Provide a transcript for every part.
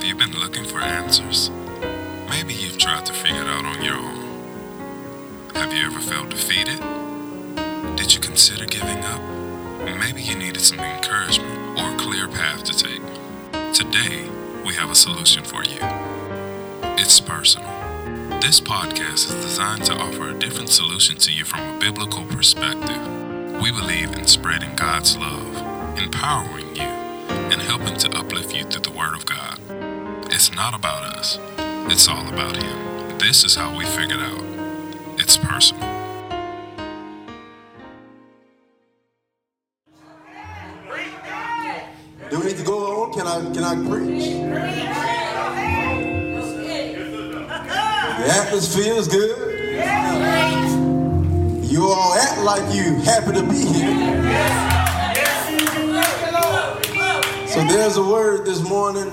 Have you been looking for answers? Maybe you've tried to figure it out on your own. Have you ever felt defeated? Did you consider giving up? Maybe you needed some encouragement or a clear path to take. Today, we have a solution for you. It's personal. This podcast is designed to offer a different solution to you from a biblical perspective. We believe in spreading God's love, empowering you, and helping to uplift you through the Word of God. Not about us, it's all about Him. This is how we figured out it's personal. Do we need to go on? Can I can I preach? The atmosphere is good. You all act like you happy to be here. So there's a word this morning.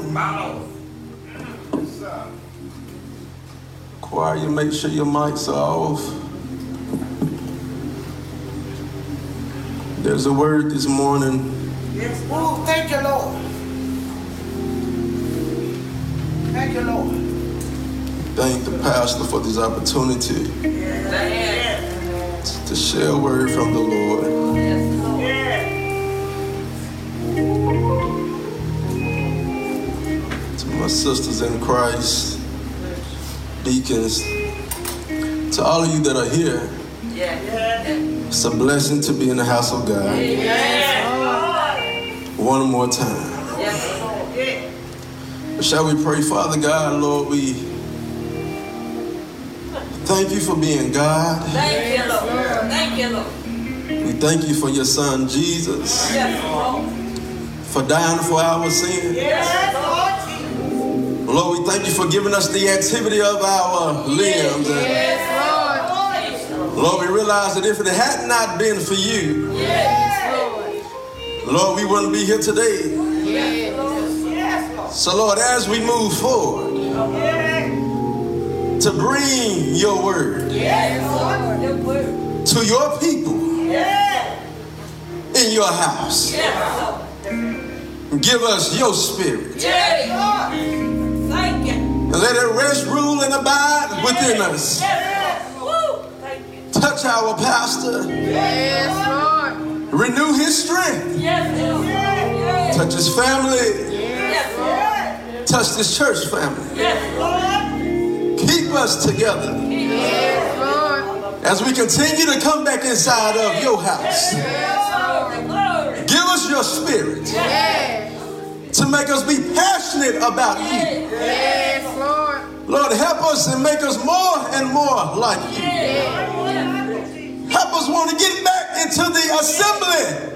Choir, you make sure your mics are off. There's a word this morning. Yes, oh, thank you, Lord. Thank you, Lord. Thank the pastor for this opportunity to share a word from the Lord. To my sisters in Christ, deacons, to all of you that are here, it's a blessing to be in the house of God. One more time. Shall we pray, Father God, Lord, we thank you for being God. Thank you, Lord. Thank you, Lord. We thank you for your son Jesus, Yes, for dying for our sin. Yes, Lord. Lord, we thank you for giving us the activity of our limbs. Yes, Lord. Lord, we realize that if it had not been for you, Lord, we wouldn't be here today. Yes, Lord. So, Lord, as we move forward to bring your word Yes, Lord. To your people Yes, in your house, Yes, give us your spirit. Let it rest, rule, and abide within us. Yes, Lord. Woo. Thank you. Touch our pastor, renew his strength, Yes, Lord. Touch his family, yes, Lord. touch this church family. Yes, Lord. Keep us together as we continue to come back inside of your house. Glory, glory. Give us your spirit to make us be passionate about you. Lord, help us and make us more and more like you. Help us want to get back into the assembly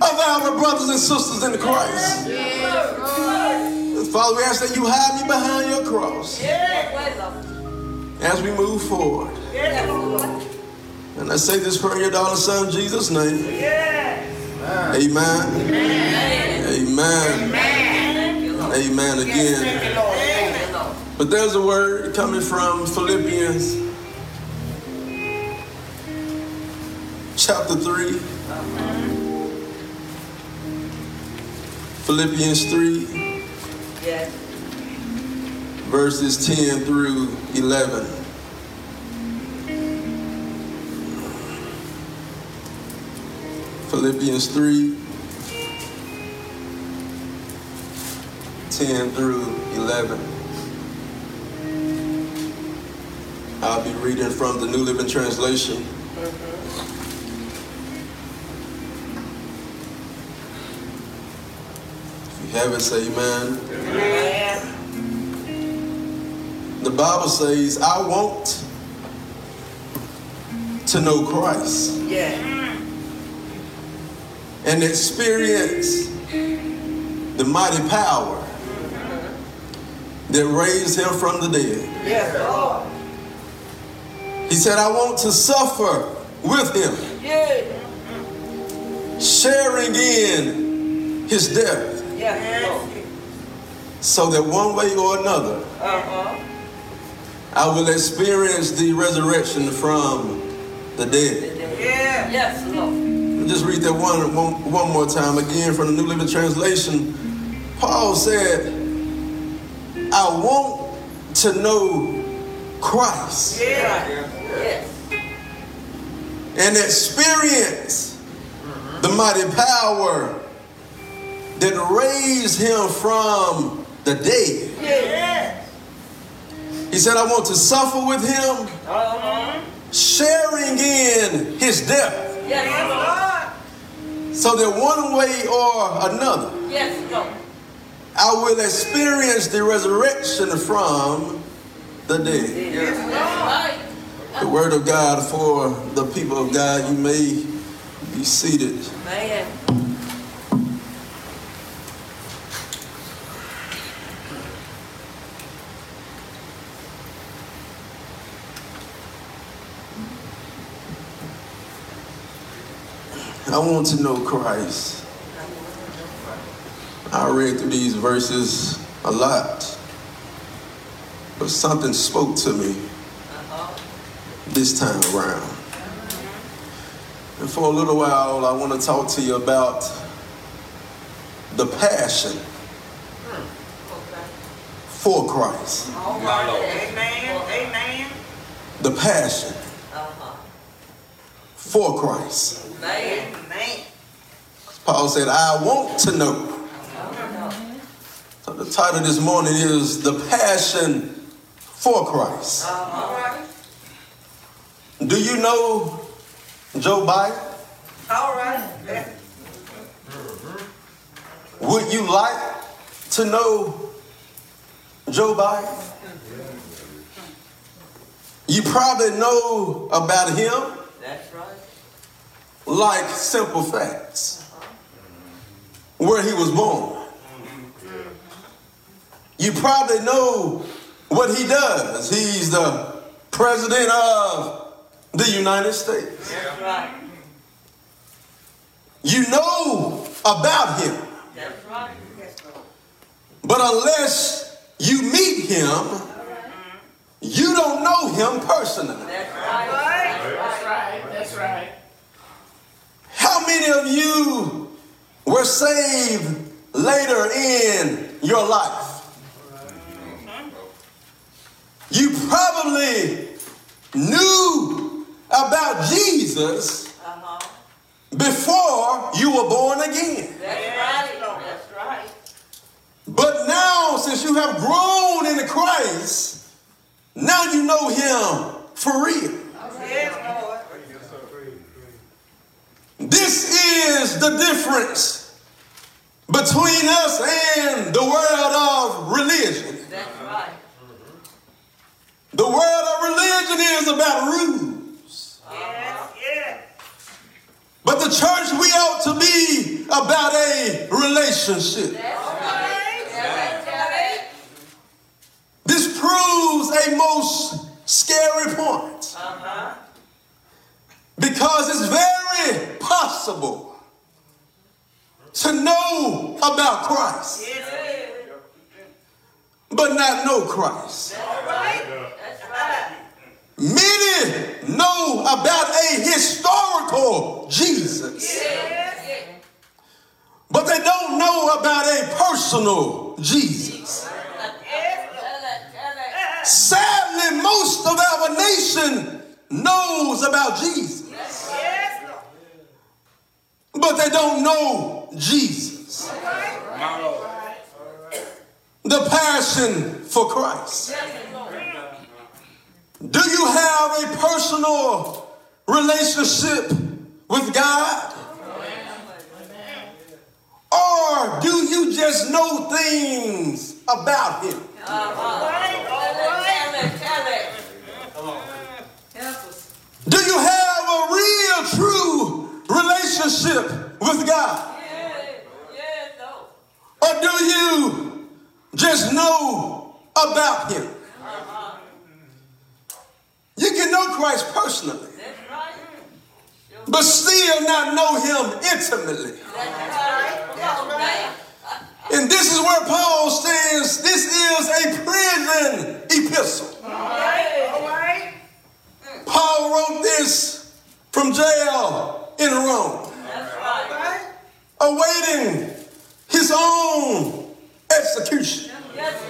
of our brothers and sisters in Christ. Father, we ask that you hide me behind your cross as we move forward. And I say this prayer in your darling son, Jesus' name. Amen. Amen. Amen again. But there's a word coming from Philippians chapter 3. Philippians 3, Yes. verses 10 through 11. Philippians 3, 10 through 11. I'll be reading from the New Living Translation. If you have it, say amen. The Bible says, I want to know Christ and experience the mighty power that raised him from the dead. Yes, Lord. He said, I want to suffer with him, sharing in his death, so that one way or another, uh-huh. I will experience the resurrection from the dead. Yes, Lord. Just read that one, one, one more time again from the New Living Translation. Paul said, I want to know Christ. Yeah. Yes. and experience the mighty power that raised him from the dead. Yeah. He said, I want to suffer with him, Uh-huh. sharing in his death, Yes, so that one way or another, Yes, Lord. I will experience the resurrection from the dead. The word of God for the people of God, you may be seated. Man. I want to know Christ. I read through these verses a lot, but something spoke to me this time around. And for a little while, I want to talk to you about the passion for Christ. Amen. Amen. The passion Uh-huh. for Christ. Paul said, I want to know. The title this morning is The Passion for Christ. Do you know Joe Biden? All right. Would you like to know Joe Biden? You probably know about him That's right. like simple facts. Where he was born. You probably know what he does. He's the president of the United States. You know about him. But unless you meet him, you don't know him personally. That's right. That's right. That's right. How many of you were saved later in your life? You probably knew about Jesus Uh-huh. before you were born again. That's right. That's right. But now, since you have grown in Christ, now you know him for real. Yes. This is the difference between us and the world of religion. That's right. The world of religion is about rules. Yes. Yes. But the church, we ought to be about a relationship. Right. This proves a most scary point Uh-huh. because it's very possible to know about Christ, Yes. but not know Christ. That's. That's right. Many know about a historical Jesus, but they don't know about a personal Jesus. Sadly, most of our nation knows about Jesus, but they don't know Jesus. The passion for Christ. Do you have a personal relationship with God? Or do you just know things about Him? Do you have a real, true relationship with God? Or do you just know about Him? Can know Christ personally, right. but still not know Him intimately. Right. Come on, man. And this is where Paul stands. This is a prison epistle. All right. All right. Paul wrote this from jail in Rome, right. awaiting his own execution. Yes,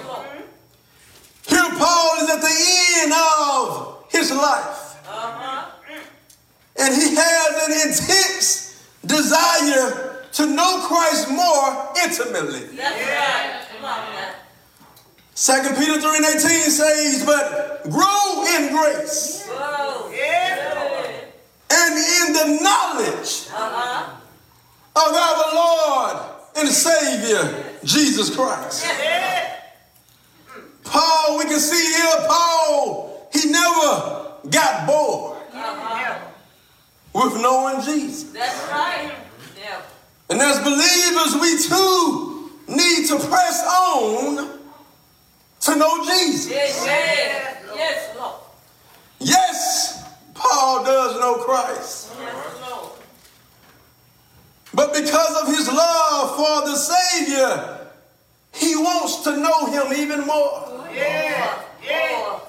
Here, Paul is at the end of his life. And he has an intense desire to know Christ more intimately. That's right. Come on now. 2 Peter 3 and 18 says, But grow in grace Whoa. and in the knowledge Uh-huh. of our Lord and Savior, Jesus Christ. Paul, we can see here, Paul, he never got bored with knowing Jesus. That's right. Yeah. And as believers, we too need to press on to know Jesus. Yes, yes. Yes, Lord. Yes, Paul does know Christ. Yes, Lord. But because of his love for the Savior, he wants to know him even more. Yeah. Yeah.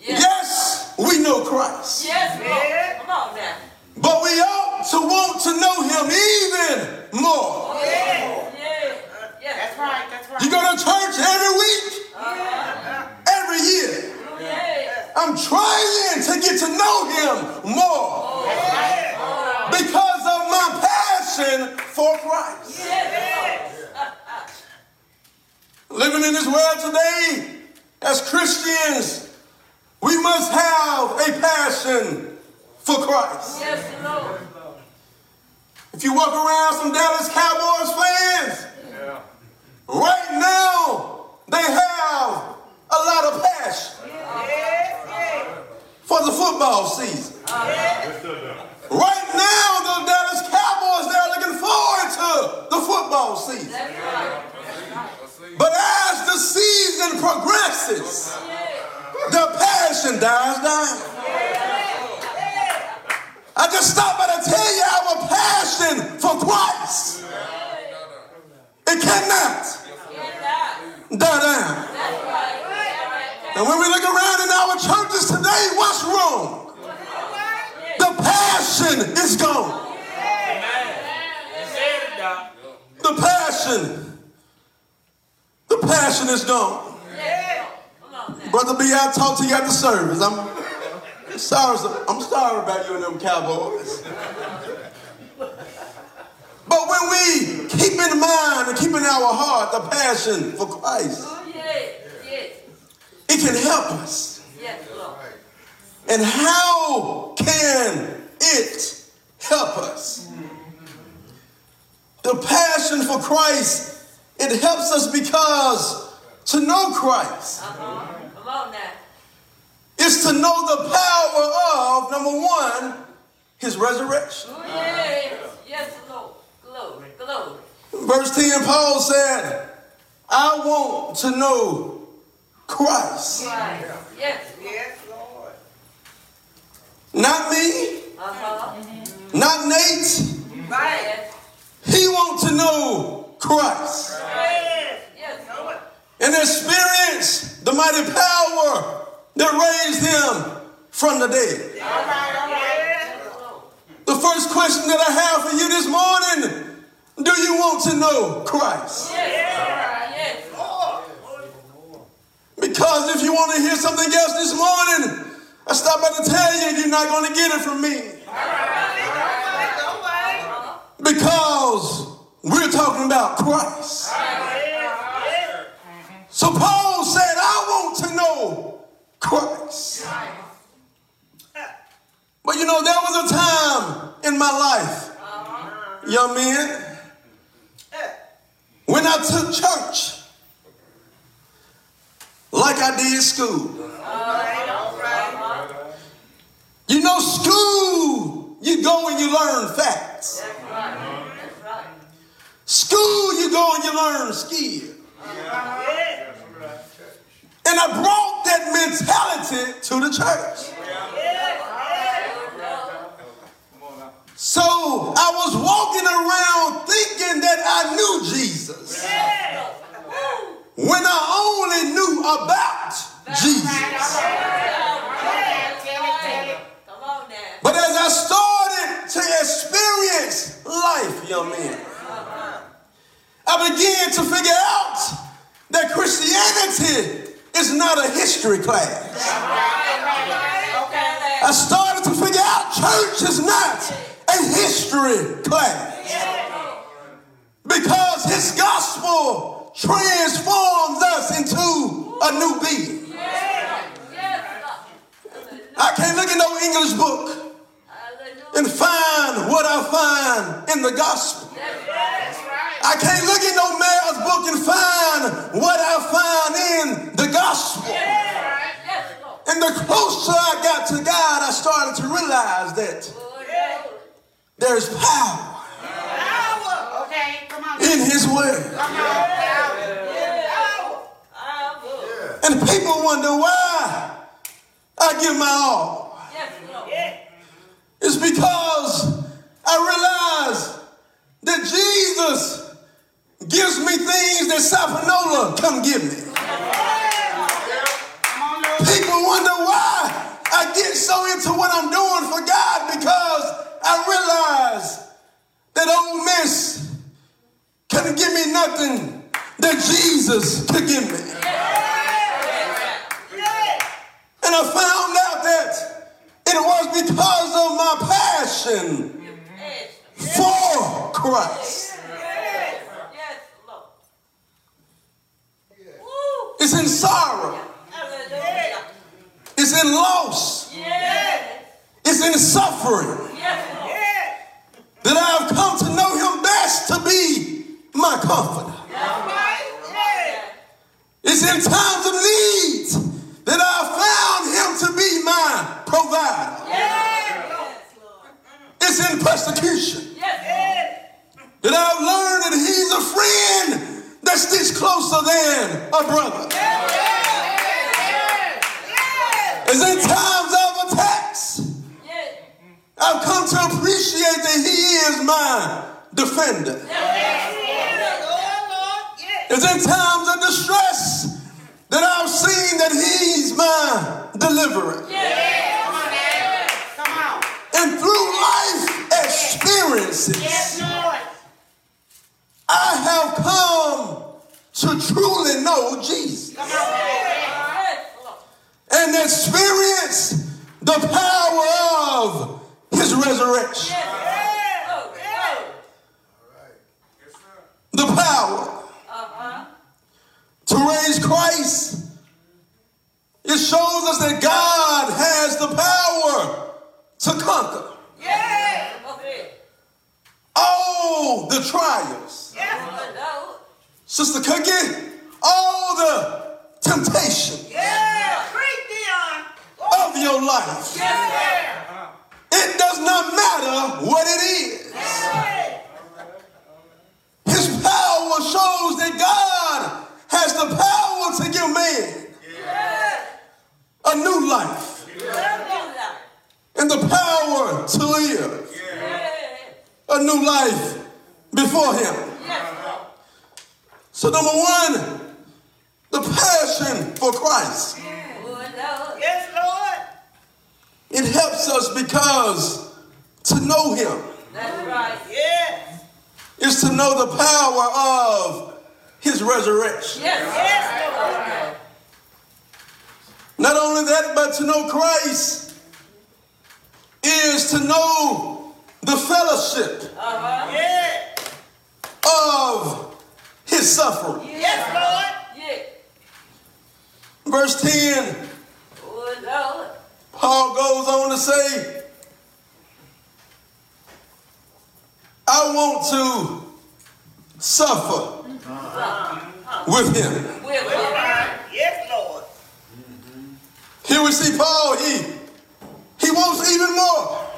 Yes. Yes, we know Christ. Yes, Lord. Come on now. But we ought to want to know him even more. Yeah. Yeah. Yes. That's right, that's right. You go to church every week, Uh-huh. every year. Yeah. I'm trying to get to know him more because of my passion for Christ. Yes, Living in this world today, as Christians, we must have a passion for Christ. Yes, Lord. If you walk around some Dallas Cowboys fans, right now they have a lot of passion for the football season. Right now, the Dallas Cowboys they're looking forward to the football season. Right. But as the season progresses, the passion dies down. I just stopped by to tell you our passion for Christ. It cannot die down. And when we look around in our churches today, what's wrong? The passion is gone. The passion, the passion is gone. Brother B, I'll talk to you at the service. I'm sorry, I'm sorry about you and them cowboys. But when we keep in mind and keep in our heart the passion for Christ. Yes. it can help us. Yes, And how can it help us? The passion for Christ, it helps us because to know Christ Uh-huh. Come on now. Is to know the power of, number one, his resurrection. Oh, yes. Yes, Lord. Glory. Glory. Verse 10, Paul said, I want to know Christ. Right. Yes. Yes, Lord. Not me, Uh-huh. not Nate. Right. He wants to know Christ. Yes. Yes. Know and experience the mighty power that raised him from the dead. The first question that I have for you this morning do you want to know Christ? Because if you want to hear something else this morning, I stop by to tell you you're not going to get it from me. Because we're talking about Christ. So Paul said, I want to know Christ. But you know, there was a time in my life, young men, when I took church like I did school. You know, school, you go and you learn facts. School, you go and you learn skill. And I brought that mentality to the church. So I was walking around thinking that I knew Jesus when I only knew about Jesus. But as I started to experience life, young men, I began to figure out that Christianity is not a history class. I started to figure out church is not a history class. Because his gospel transforms us into a new being. I can't look in no English book and find what I find in the gospel. I can't look in no math book and find what I find in the gospel. And the closer I got to God, I started to realize that there's power in his word. And people wonder why I give my all. It's because I realize that Jesus gives me things that Sapanola come give me. Wonder why I get so into what I'm doing for God because I realize that old miss couldn't give me nothing that Jesus could give me. And I found out that it was because of my passion for Christ. It's in sorrow. It's in loss. It's in suffering. That I've come to know him best to be my comforter. It's in times of need that I found him to be my provider. It's in persecution that I've learned that he's a friend that sticks closer than a brother. It's in times of attacks I've come to appreciate that he is my defender. It's in times of distress that I've seen that he's my deliverer. And through life experiences, I have come to truly know Jesus and experience the power of his resurrection. The power to raise Christ. It shows us that God has the power to conquer all the trials. Cookie, all the temptation of your life. It does not matter what it is. His power shows that God has the power to give man a new life and the power to live a new life before him. So, number one, the passion for Christ. Yes, Lord. It helps us because to know him That's right. Yes. is to know the power of his resurrection. Yes, yes, not only that, but to know Christ is to know the fellowship uh-huh. of his suffering. Yes, Lord. Yes. Verse 10, Paul goes on to say, I want to suffer uh-huh. with him. With him. Yes, Lord. Here we see Paul, he, he wants even more.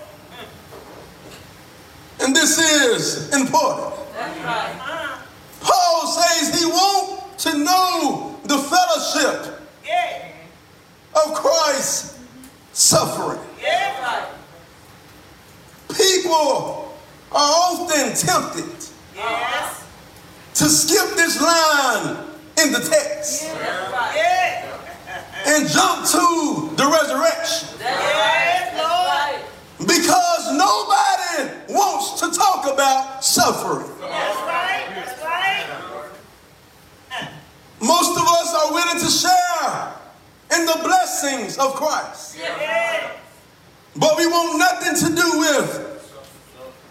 Mm. And this is important. Paul says he wants to know the fellowship of Christ's suffering. People are often tempted to skip this line in the text and jump to the resurrection. Because nobody wants to talk about suffering. Most of us are willing to share in the blessings of Christ. But we want nothing to do with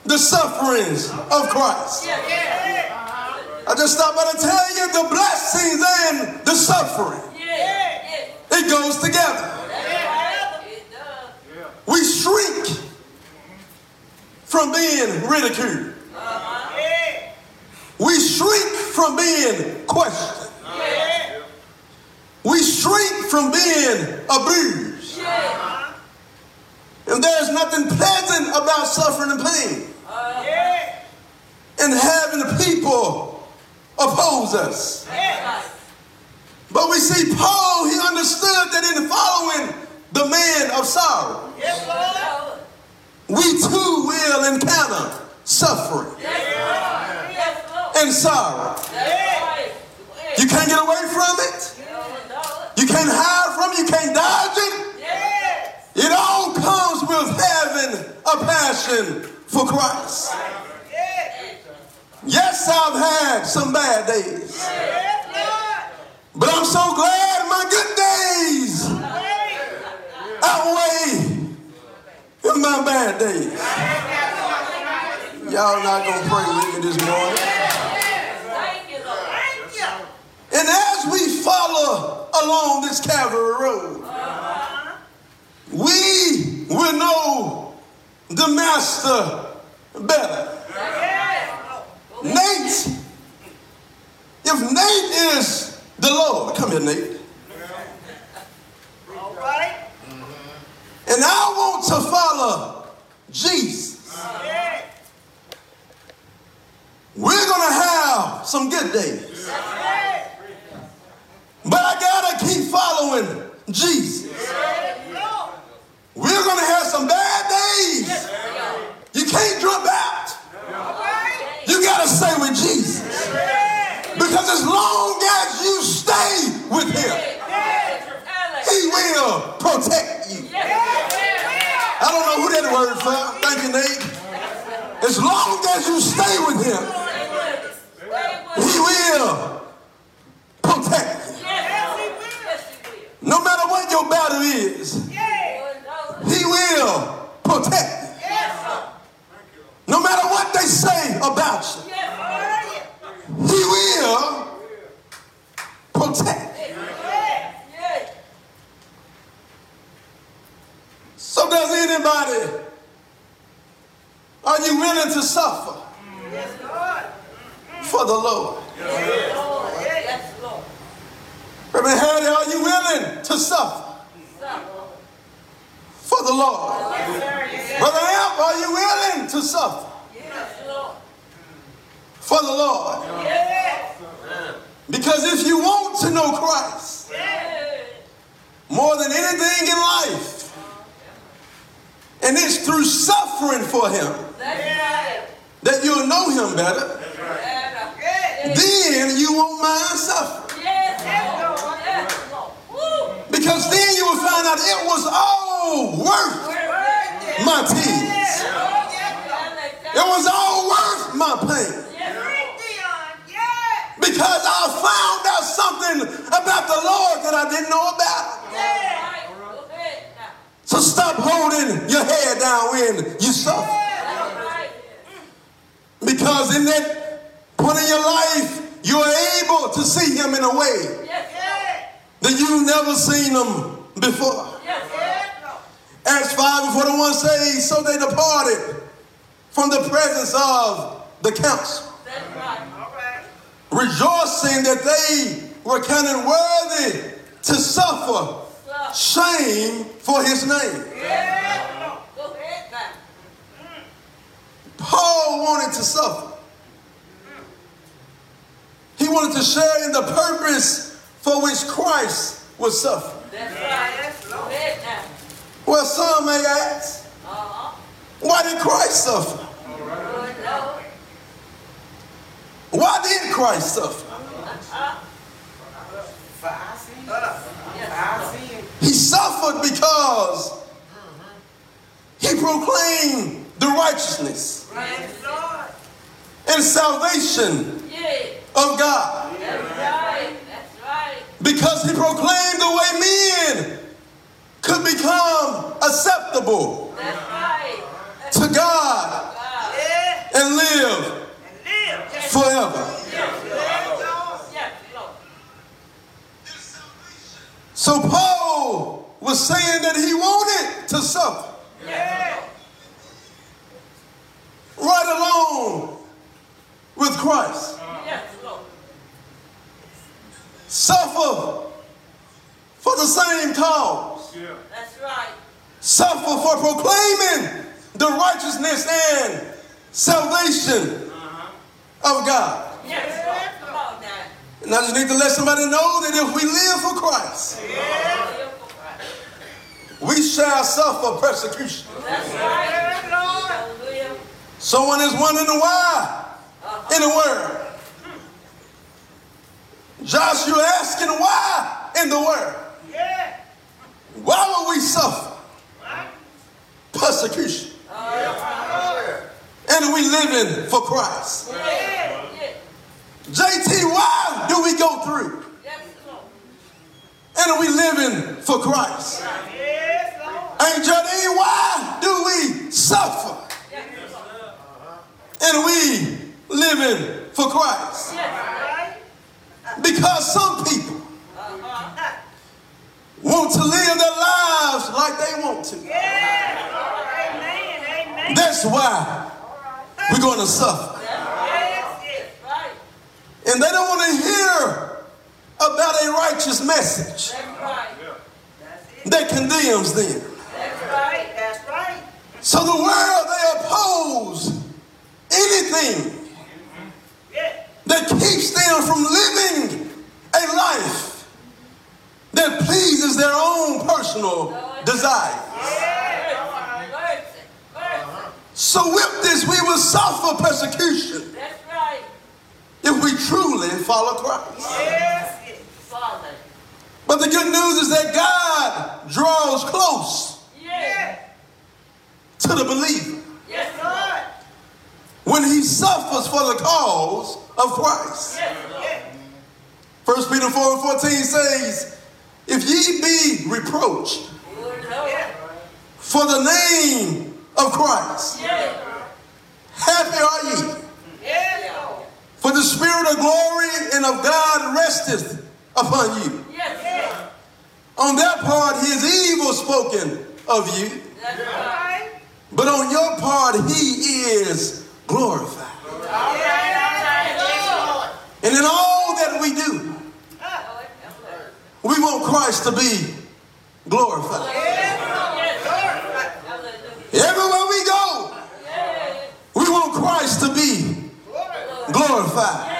the sufferings of Christ. I just stopped by to tell you the blessings and the suffering. It goes together. We shrink from being ridiculed. We shrink from being questioned. We shrink from being abused. And there's nothing pleasant about suffering and pain. And having the people oppose us. But we see Paul, he understood that in following the man of sorrow, we too will encounter suffering and sorrow. You can't get away from it. You can't hide from it. You can't dodge it. It all comes with having a passion for Christ. Yes, I've had some bad days. But I'm so glad my good days outweigh my bad days. Y'all not gonna pray with me this morning. And as we follow along this Calvary Road, we will know the Master better. Nate, if Nate is the Lord, come here, Nate. All right. And I want to follow Jesus. We're going to have some good days I got to keep following Jesus. We're going to have some bad days. You can't drop out. You got to stay with Jesus. Because as long as you stay with him, he will protect you. I don't know who that word for. Thank you, Nate. As long as you stay with him, he will protect you. No matter what your battle is, he will protect you. No matter what they say about you, he will protect you. So does anybody, are you willing to suffer for the Lord? Reverend Harry, are you willing to suffer for the Lord? Brother Amp, are you willing to suffer for the Lord? Because if you want to know Christ more than anything in life, and it's through suffering for him that you'll know him better, then you won't mind suffering. Because then you will find out it was all worth my tears. It was all worth my pain. Because I found out something about the Lord that I didn't know about. So stop holding your head down when you suffer. Because in that point in your life, you are able to see him in a way that you've never seen him before. Acts 5 and 41 says, So they departed from the presence of the council, rejoicing that they were counted worthy to suffer shame for his name. Paul wanted to suffer. He wanted to share in the purpose for which Christ was suffering. Well, some may ask, uh-huh. why did Christ suffer? Why did Christ suffer? Uh-huh. He suffered because he proclaimed the righteousness and salvation of God. Because he proclaimed the way men could become acceptable right. to God Yeah. and live And live. forever. Yes, So Paul was saying that he wanted to suffer Yeah. right along with Christ. Yes, Suffer for the same cause. That's right. Suffer for proclaiming the righteousness and salvation uh-huh. of God. Yes, Lord. Come on now. And I just need to let somebody know that if we live for Christ, Live for Christ. we shall suffer persecution. That's right. Yeah, Someone is wondering why uh-huh. in the world. Hmm. Josh, you're asking why in the world. Why would we suffer persecution? And we living for Christ. JT, why do we go through? And we living for Christ. Lord. Jardine, why do we suffer? And we living for Christ? Because some people. Want to live their lives like they want to. Yeah. Amen. Amen. That's why we're going to suffer. Yes, yes. Right. And they don't want to hear about a righteous message That's right. That condemns them. That's right. That's right. So the world, they oppose anything that keeps them from living a life that pleases their own personal desire. Mercy. Mercy. So with this, we will suffer persecution That's right. if we truly follow Christ. Yes. But the good news is that God draws close to the believer Yes, when he suffers for the cause of Christ. Yes, Lord. 1 Peter 4 and 14 says, If ye be reproached Good Lord. Yeah. for the name of Christ, happy are ye, for the spirit of glory and of God resteth upon you. On that part, he is evil spoken of you, That's All right. right. but on your part, he is glorified. All right. Yes, Lord. And in all that we do. We want Christ to be glorified. Everywhere we go, we want Christ to be glorified.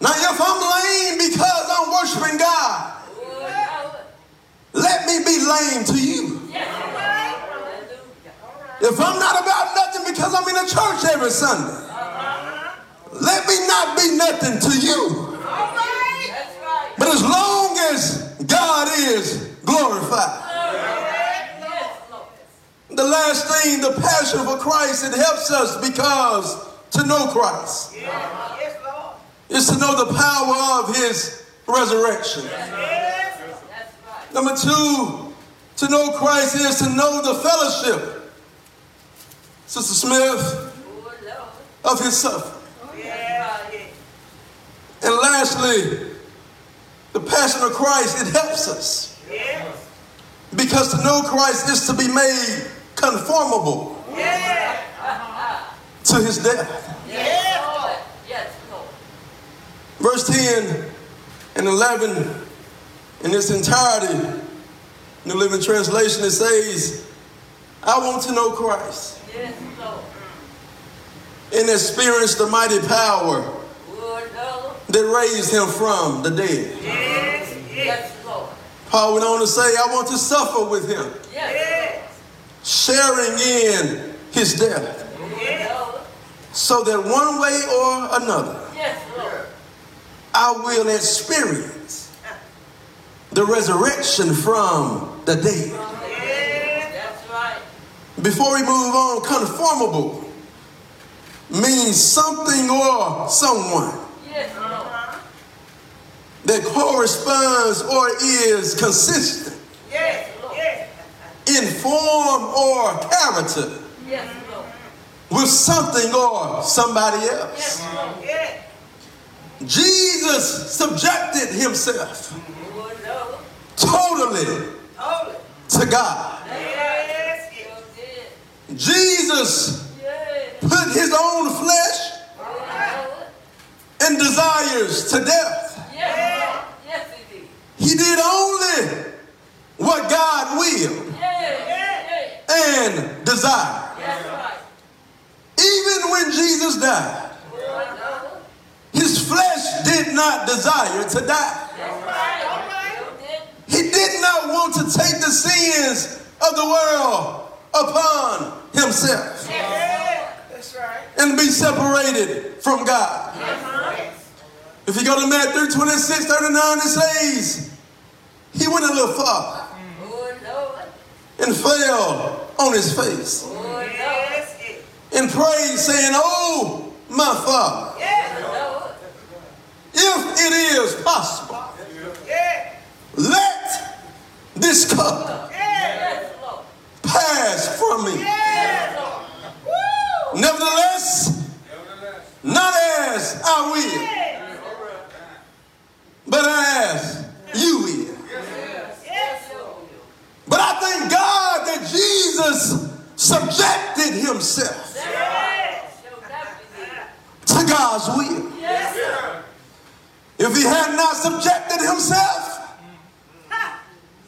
Now, if I'm lame because I'm worshiping God, let me be lame to you. If I'm not about nothing because I'm in the church every Sunday, let me not be nothing to you. All right. That's right. But as long as God is glorified. The last thing, the passion for Christ, it helps us because to know Christ is to know the power of his resurrection. Number two, to know Christ is to know the fellowship, Sister Smith, of his suffering. And lastly, the passion of Christ, it helps us Yes. because to know Christ is to be made conformable Yes. to his death. Yes, Verse 10 and 11, in its entirety, New Living Translation, it says, I want to know Christ and experience the mighty power. That raised him from the dead. Yes. Yes. Yes, Lord. Paul went on to say, I want to suffer with him, Yes. Yes. sharing in his death, Lord. so that one way or another, Yes, Lord. I will experience the resurrection from the dead. Yes. That's right. Before we move on, conformable means something or someone Yes. That corresponds or is consistent Yes, yes. in form or character Yes, with something or somebody else. Yes, Jesus subjected himself totally to God. Yes, yes. Sure did. Jesus put his own flesh and desires to death. He did. Only what God willed and desired. Even when Jesus died, his flesh did not desire to die. He did not want to take the sins of the world upon himself and be separated from God. If you go to Matthew 26, 39, it says, he went a little far and fell on his face and prayed, saying, Oh, my Father. If it is possible, let this cup pass from me. Nevertheless, not as I will, but as you will. But I thank God that Jesus subjected himself Yes. To God's will. Yes. If he had not subjected himself,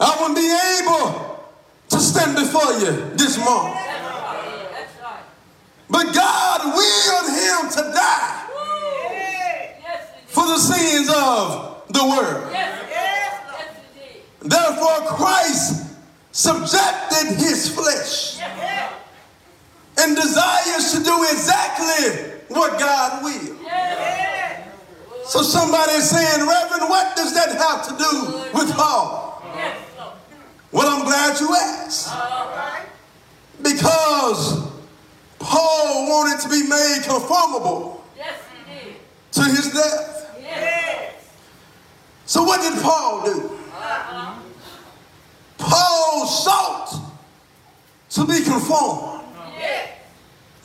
I wouldn't be able to stand before you this morning. But God willed him to die for the sins of the world. Therefore, Christ subjected his flesh and desires to do exactly what God will. So somebody is saying, Reverend, what does that have to do with Paul? Well, I'm glad you asked. Because Paul wanted to be made conformable to his death. So what did Paul do? Uh-huh. Sought to be conformed,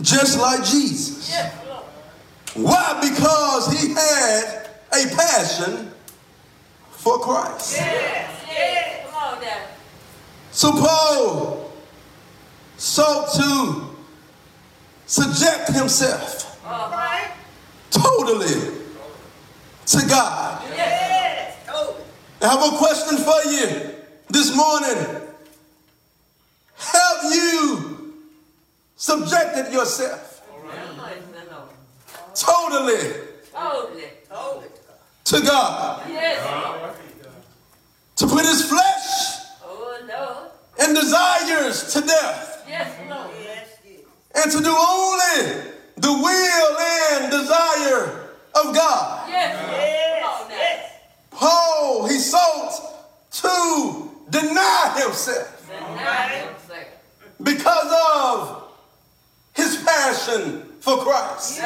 just like Jesus. Why? Because he had a passion for Christ. Come on, Daddy. So Paul sought to subject himself right. totally to God. Yes. I have a question for you this morning. Have you subjected yourself totally Totally. Totally. to God? Yes, To put his flesh Oh, Lord. and desires to death Yes. Yes. and to do only the will and desire of God. Yes, Yes. Yes. Paul, he sought to deny himself Deny himself. Because of his passion for Christ.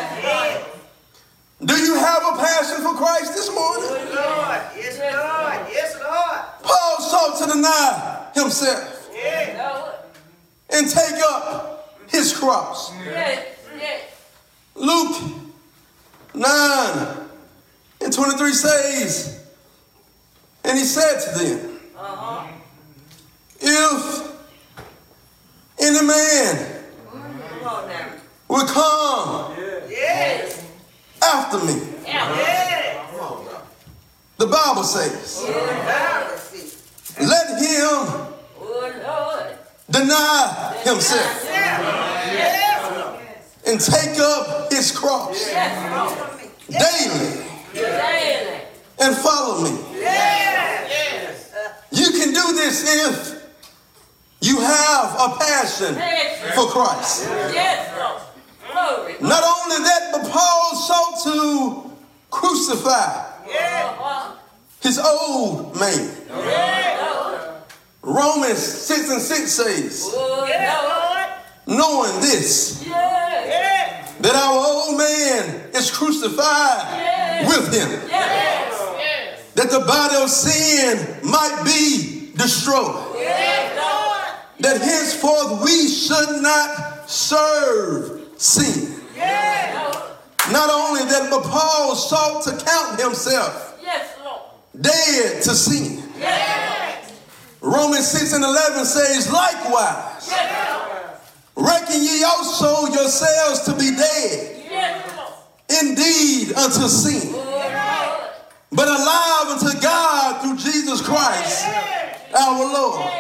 Do you have a passion for Christ this morning? Yes, Lord. Yes, Lord. Yes, Lord. Paul sought to deny himself Yes. And take up his cross. Yes. Luke 9 and 23 says, And he said to them, Uh-huh. If any man will come after me, the Bible says, let him deny himself and take up his cross Daily. and follow me. Yes. You can do this if you have a passion for Christ. yes, Not only that, but Paul sought to crucify Uh-huh. his old man. Romans 6 and 6 says, Yes, Lord. Lord. knowing this, Yes. Yes. that our old man is crucified with him, Yes. Yes. that the body of sin might be destroyed. That henceforth we should not serve sin. Not only that, but Paul sought to count himself yes, dead to sin. Romans 6 and 11 says, likewise, reckon ye also yourselves to be dead indeed unto sin, but alive unto God through Jesus Christ our Lord.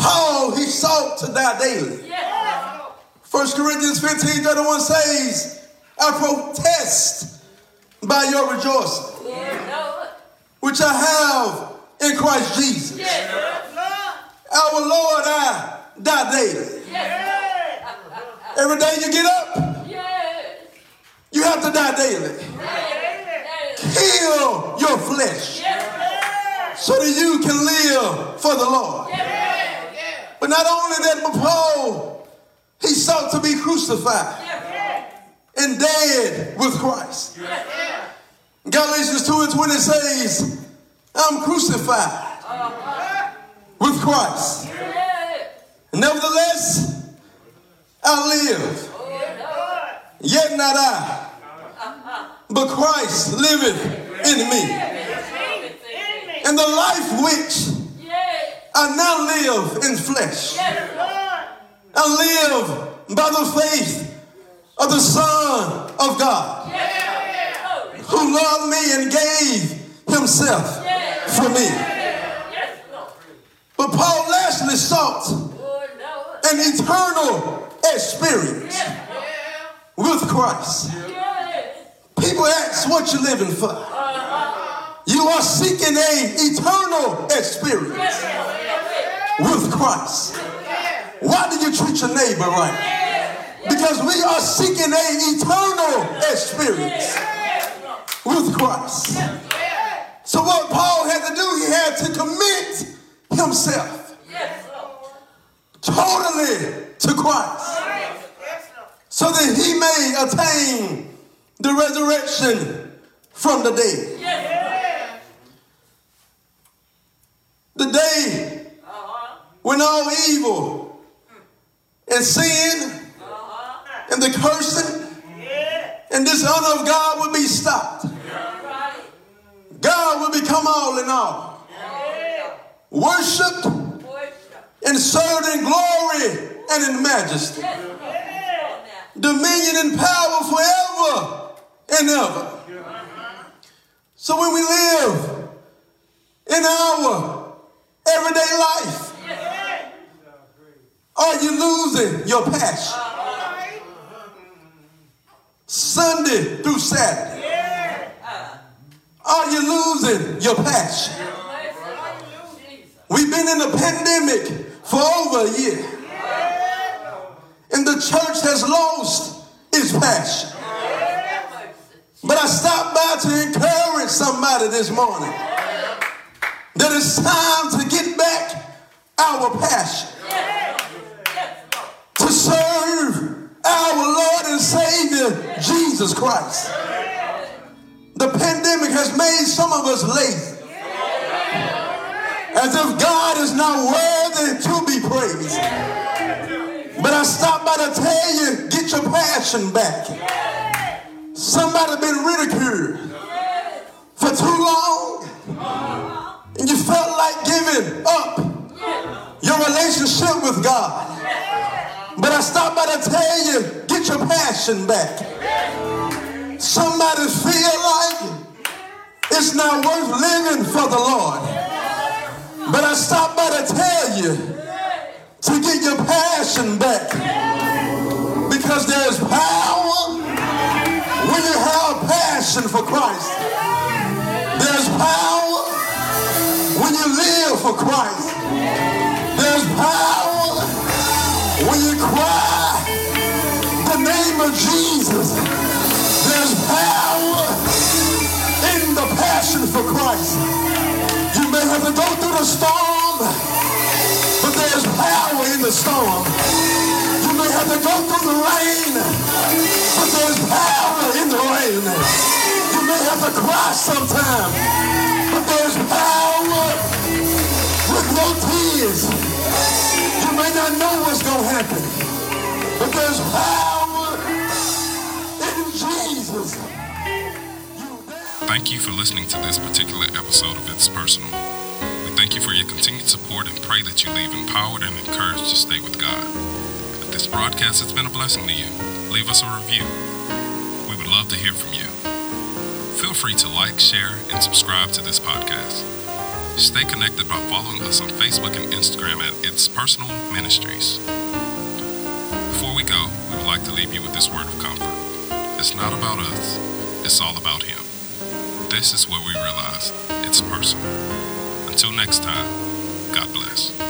Paul, he sought to die daily. 1 Corinthians 15 31 says, I protest by your rejoicing, which I have in Christ Jesus. Our Lord, I die daily. Every day you get up, you have to die daily. Kill your flesh so that you can live for the Lord. Not only that, but Paul, he sought to be crucified and dead with Christ. Galatians 2 and 20 says, I'm crucified with Christ. Nevertheless, I live. Yet not I, but Christ liveth in me. And the life which I now live in flesh, I live by the faith of the Son of God, who loved me and gave himself for me. But Paul lastly sought an eternal experience with Christ. People ask what you're living for. You are seeking an eternal experience with Christ. Why do you treat your neighbor right? Because we are seeking an eternal experience with Christ. So what Paul had to do, he had to commit himself totally to Christ so that he may attain the resurrection from the dead. The day when all evil. And sin and the cursing and dishonor of God will be stopped. God will become all in all. Worshipped and served in glory and in majesty. Dominion and power forever and ever. So when we live in our everyday life, are you losing your passion? Sunday through Saturday. Are you losing your passion? We've been in a pandemic for over a year. And the church has lost its passion. But I stopped by to encourage somebody this morning that it's time Jesus Christ. The pandemic has made some of us lazy. As if God is not worthy to be praised. But I stopped by to tell you, get your passion back. Somebody been ridiculed for too long, and you felt like giving up your relationship with God. But I stopped by to tell you, get your passion back. Somebody feel like it's not worth living for the Lord. But I stopped by to tell you to get your passion back. Because there's power when you have passion for Christ. There's power when you live for Christ. There's power when you cry the name of Jesus. There's power in the passion for Christ. You may have to go through the storm, but there's power in the storm. You may have to go through the rain, but there's power in the rain. You may have to cry sometime, But there's power with no tears. May not know what's going to happen, but there's power in Jesus. Thank you for listening to this particular episode of It's Personal. We thank you for your continued support and pray that you leave empowered and encouraged to stay with God. If this broadcast has been a blessing to you, leave us a review. We would love to hear from you. Feel free to like, share, and subscribe to this podcast. Stay connected by following us on Facebook and Instagram at It's Personal Ministries. Before we go, we would like to leave you with this word of comfort. It's not about us, it's all about Him. This is where we realize it's personal. Until next time, God bless.